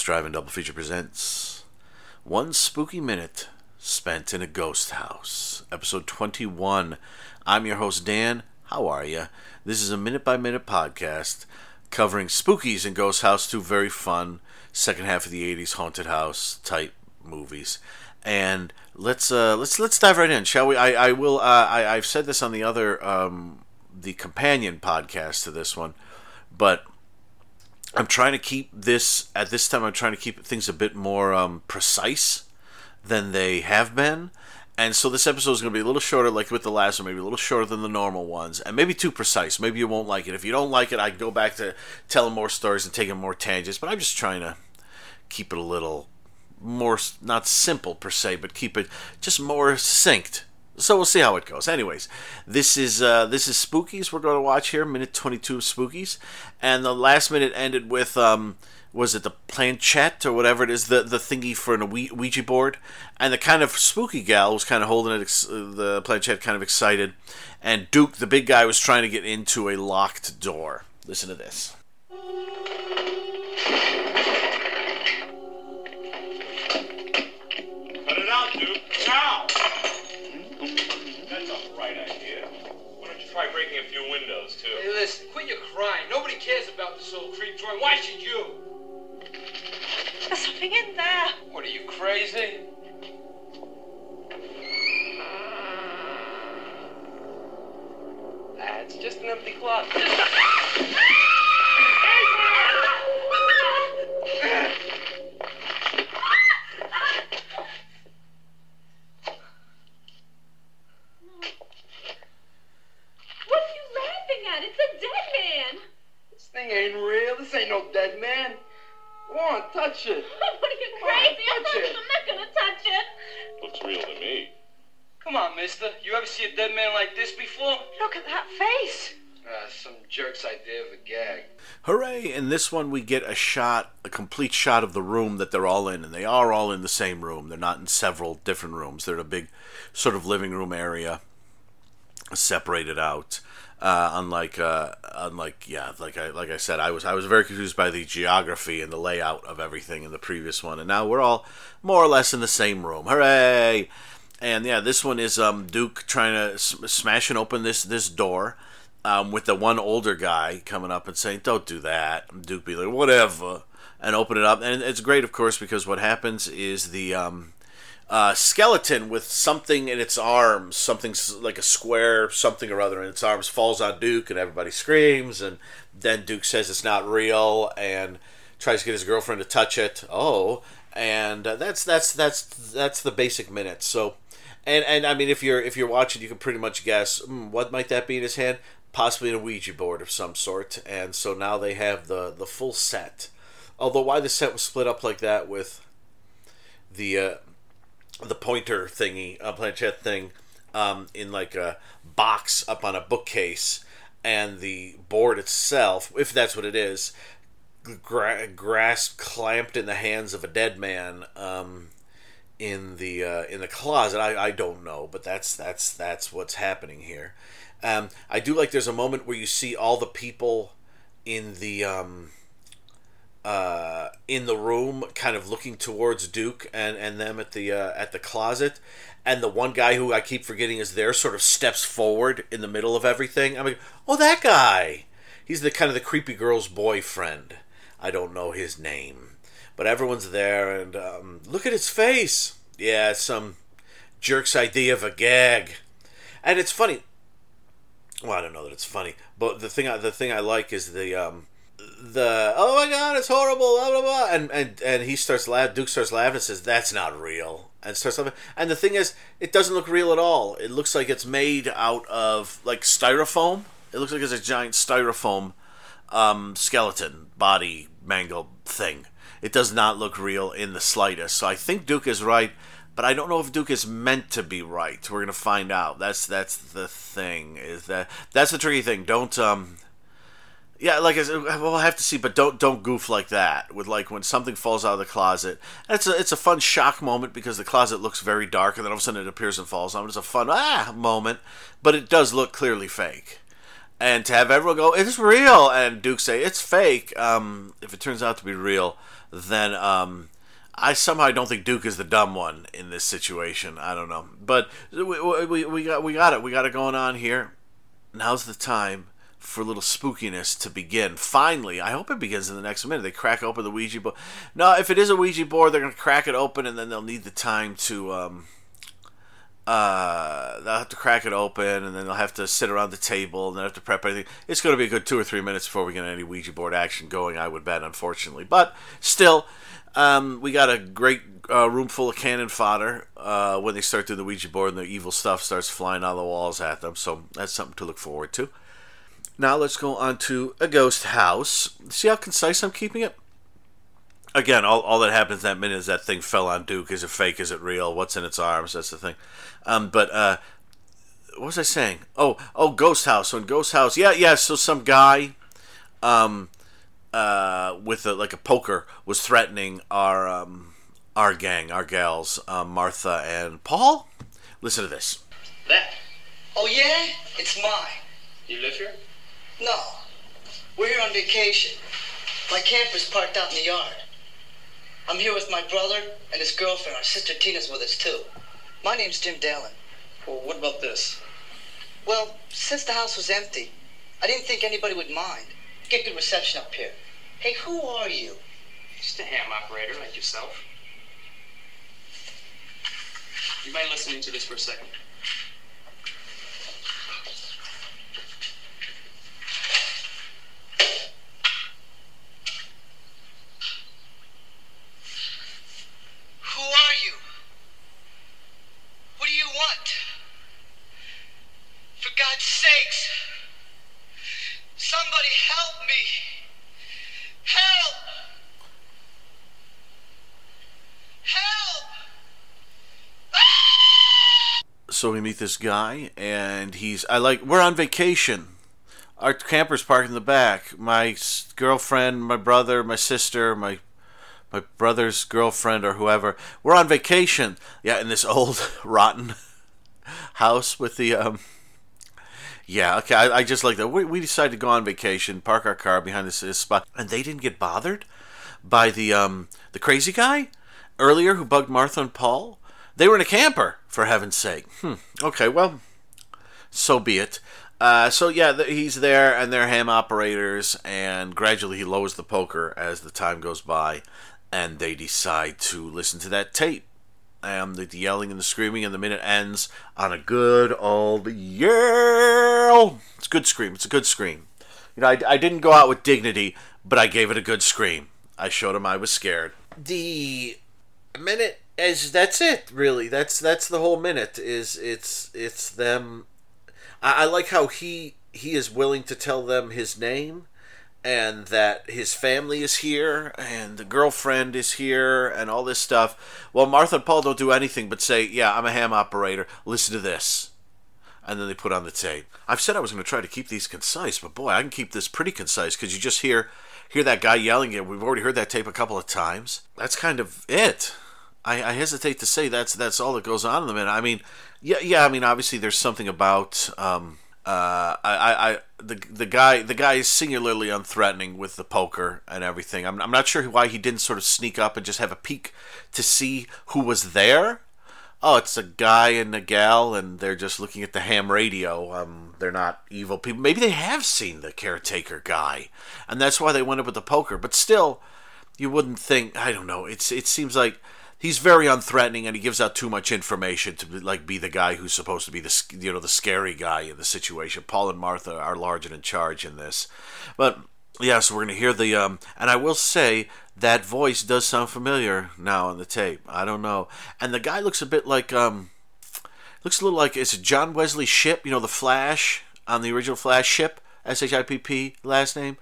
Drive-In Double Feature presents One Spooky Minute Spent in a Ghost House, episode 21. I'm your host, Dan. How are you? This is a minute-by-minute podcast covering spookies and Ghost House, two very fun second half of the 80s haunted house type movies. And let's uh, let's let's dive right in, shall we? I, I will. Uh, I I've said this on the other um, the companion podcast to this one, but I'm trying to keep this at this time. I'm trying to keep things a bit more um, precise than they have been, and so this episode is going to be a little shorter, like with the last one, maybe a little shorter than the normal ones, and maybe too precise. Maybe you won't like it. If you don't like it, I can go back to telling more stories and taking more tangents. But I'm just trying to keep it a little more not simple per se, but keep it just more succinct so we'll see how it goes. Anyways, this is uh, this is Spookies. We're going to watch here, minute twenty two of Spookies, and the last minute ended with um, was it the planchette or whatever it is, the the thingy for an Ouija board, and the kind of spooky gal was kind of holding it, the planchette, kind of excited, and Duke, the big guy, was trying to get into a locked door. Listen to this. Cares about this creep drawing. Why should you? There's something in there. What, are you crazy? That's just an empty closet. Ever see a dead man like this before? Look at that face. Uh, some jerk's idea of a gag. Hooray! In this one, we get a shot, a complete shot of the room that they're all in, and they are all in the same room. They're not in several different rooms. They're in a big sort of living room area, separated out. Uh, unlike, uh, unlike, yeah, like I like I said, I was I was very confused by the geography and the layout of everything in the previous one, and now we're all more or less in the same room. Hooray! And yeah, this one is um, Duke trying to smash and open this this door. Um, with the one older guy coming up and saying, "Don't do that." Duke be like, "Whatever," and open it up. And it's great, of course, because what happens is the um, uh, skeleton with something in its arms, something like a square, something or other in its arms, falls on Duke, and everybody screams. And then Duke says it's not real and tries to get his girlfriend to touch it. Oh, and uh, that's that's that's that's the basic minute. So, and and I mean, if you're if you're watching, you can pretty much guess mm, what might that be in his hand. Possibly a Ouija board of some sort. And so now they have the the full set. Although why the set was split up like that with the uh, the pointer thingy, a planchette thing, um, in like a box up on a bookcase, and the board itself, if that's what it is, gra- grasped, clamped in the hands of a dead man. Um, in the uh, in the closet, I, I don't know, but that's that's that's what's happening here. Um, I do like there's a moment where you see all the people in the um, uh, in the room, kind of looking towards Duke and, and them at the uh, at the closet, and the one guy who I keep forgetting is there sort of steps forward in the middle of everything. I'm like, oh, that guy. He's the kind of the creepy girl's boyfriend. I don't know his name, but everyone's there, and um, look at his face. Yeah, some jerk's idea of a gag, and it's funny. Well, I don't know that it's funny, but the thing I, the thing I like is the um, the oh my god, it's horrible, blah blah blah, and and and he starts laughing. Duke starts laughing and says, "That's not real," and starts laughing. And the thing is, it doesn't look real at all. It looks like it's made out of like styrofoam. It looks like it's a giant styrofoam um, skeleton body mangled thing. It does not look real in the slightest. So I think Duke is right, but I don't know if Duke is meant to be right. We're gonna find out. That's that's the thing. Is that that's the tricky thing. Don't um yeah, like I said, we'll have to see, but don't don't goof like that. With like when something falls out of the closet, it's a it's a fun shock moment because the closet looks very dark, and then all of a sudden it appears and falls on. It's a fun ah moment, but it does look clearly fake. And to have everyone go, "It's real," and Duke say, "It's fake." Um, if it turns out to be real, then um, I somehow don't think Duke is the dumb one in this situation. I don't know, but we, we, we got we got it. We got it going on here. Now's the time for a little spookiness to begin. Finally, I hope it begins in the next minute. They crack open the Ouija board. No, if it is a Ouija board, they're to crack it open, and then they'll need the time to. Um, uh, they'll have to crack it open, and then they'll have to sit around the table, and they'll have to prep anything. It's going to be a good two or three minutes before we get any Ouija board action going. I would bet, unfortunately, but still, um, we got a great uh, room full of cannon fodder uh, when they start doing the Ouija board, and the evil stuff starts flying of the walls at them. So that's something to look forward to. Now let's go on to a ghost house. See how concise I'm keeping it? Again, all, all that happens that minute is that thing fell on Duke. Is it fake? Is it real? What's in its arms? That's the thing. Um, but uh, what was I saying? Oh, oh, Ghost House. So in Ghost House, yeah, yeah. So some guy, um, uh, with a, like a poker was threatening our um, our gang, our gals, um, Martha and Paul. Listen to this. That. Oh, yeah? It's mine. You live here? No. We're here on vacation. My camper's parked out in the yard. I'm here with my brother and his girlfriend. Our sister Tina's with us, too. My name's Jim Dallin. Well, what about this? Well, since the house was empty, I didn't think anybody would mind. Get good reception up here. Hey, who are you? Just a ham operator like yourself. You mind listening to this for a second? Who are you? What do you want? For God's sakes, somebody help me! Help! Help! So we meet this guy and he's i like we're on vacation. Our camper's parked in the back. My girlfriend my brother my sister my my brother's girlfriend or whoever we're on vacation. Yeah in this old rotten house with the um yeah okay i, I just like that. We, we decided to go on vacation park our car behind this, this spot and they didn't get bothered by the um the crazy guy earlier who bugged martha and paul they were in a camper, for heaven's sake. Hmm. Okay, well, so be it. Uh, so yeah, he's there, and they're ham operators, and gradually he lowers the poker as the time goes by, and they decide to listen to that tape. And the, the yelling and the screaming, and the minute ends on a good old yell. It's a good scream. It's a good scream. You know, I, I didn't go out with dignity, but I gave it a good scream. I showed him I was scared. The minute is that's it really. That's that's the whole minute is it's it's them. I, I like how he he is willing to tell them his name and that his family is here and the girlfriend is here and all this stuff. Well martha and paul don't do anything but say yeah i'm a ham operator. Listen to this. And then they put on the tape. I've said i was going to try to keep these concise but boy i can keep this pretty concise because you just hear hear that guy yelling it we've already heard that tape a couple of times. That's kind of it I, I hesitate to say that's that's all that goes on in the minute. I mean, yeah, yeah. I mean, obviously, there's something about um, uh, I, I, I, the the guy the guy is singularly unthreatening with the poker and everything. I'm I'm not sure why he didn't sort of sneak up and just have a peek to see who was there. Oh, it's a guy and a gal, and they're just looking at the ham radio. Um, they're not evil people. Maybe they have seen the caretaker guy, and that's why they went up with the poker. But still, you wouldn't think. I don't know. It's it seems like he's very unthreatening and he gives out too much information to like be the guy who's supposed to be the you know the scary guy in the situation. Paul and Martha are large and in charge in this, but yeah, so we're gonna hear the um, and I will say that voice does sound familiar now on the tape. I don't know, and the guy looks a bit like um, looks a little like it's John Wesley Shipp, you know, the Flash on the original Flash Shipp, S H I P P last name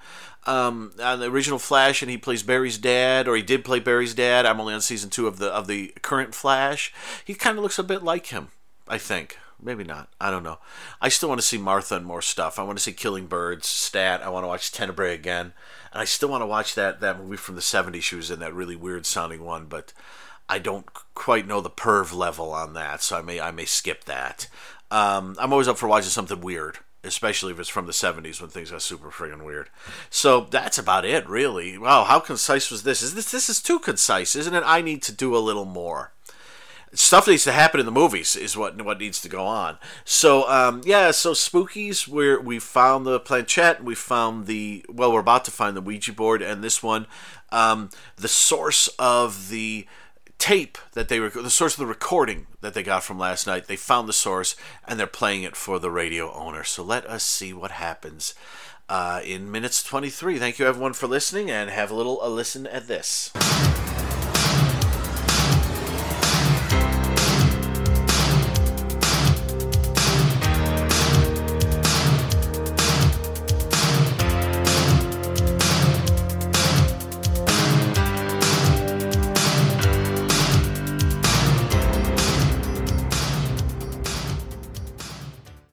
um, on the original Flash, and he plays Barry's dad, or he did play Barry's dad. I'm only on season two of the of the current Flash. He kind of looks a bit like him, I think. Maybe not. I don't know. I still want to see Martha and more stuff. I want to see Killing Birds, Stat. I want to watch Tenebrae again, and I still want to watch that that movie from the '70s. She was in that really weird sounding one, but I don't quite know the perv level on that, so I may I may skip that. Um, I'm always up for watching something weird especially if it's from the 70s when things got super friggin' weird. So that's about it, really. Wow, how concise was this? Is this this is too concise, isn't it? I need to do a little more. Stuff needs to happen in the movies is what what needs to go on. So um, yeah, so spookies. Where we found the planchette, we found the well, we're about to find the Ouija board, and this one, um, the source of the tape that they were the source of the recording that they got from last night. They found the source and they're playing it for the radio owner. So let us see what happens uh, in minutes 23. Thank you everyone for listening and have a little a listen at this.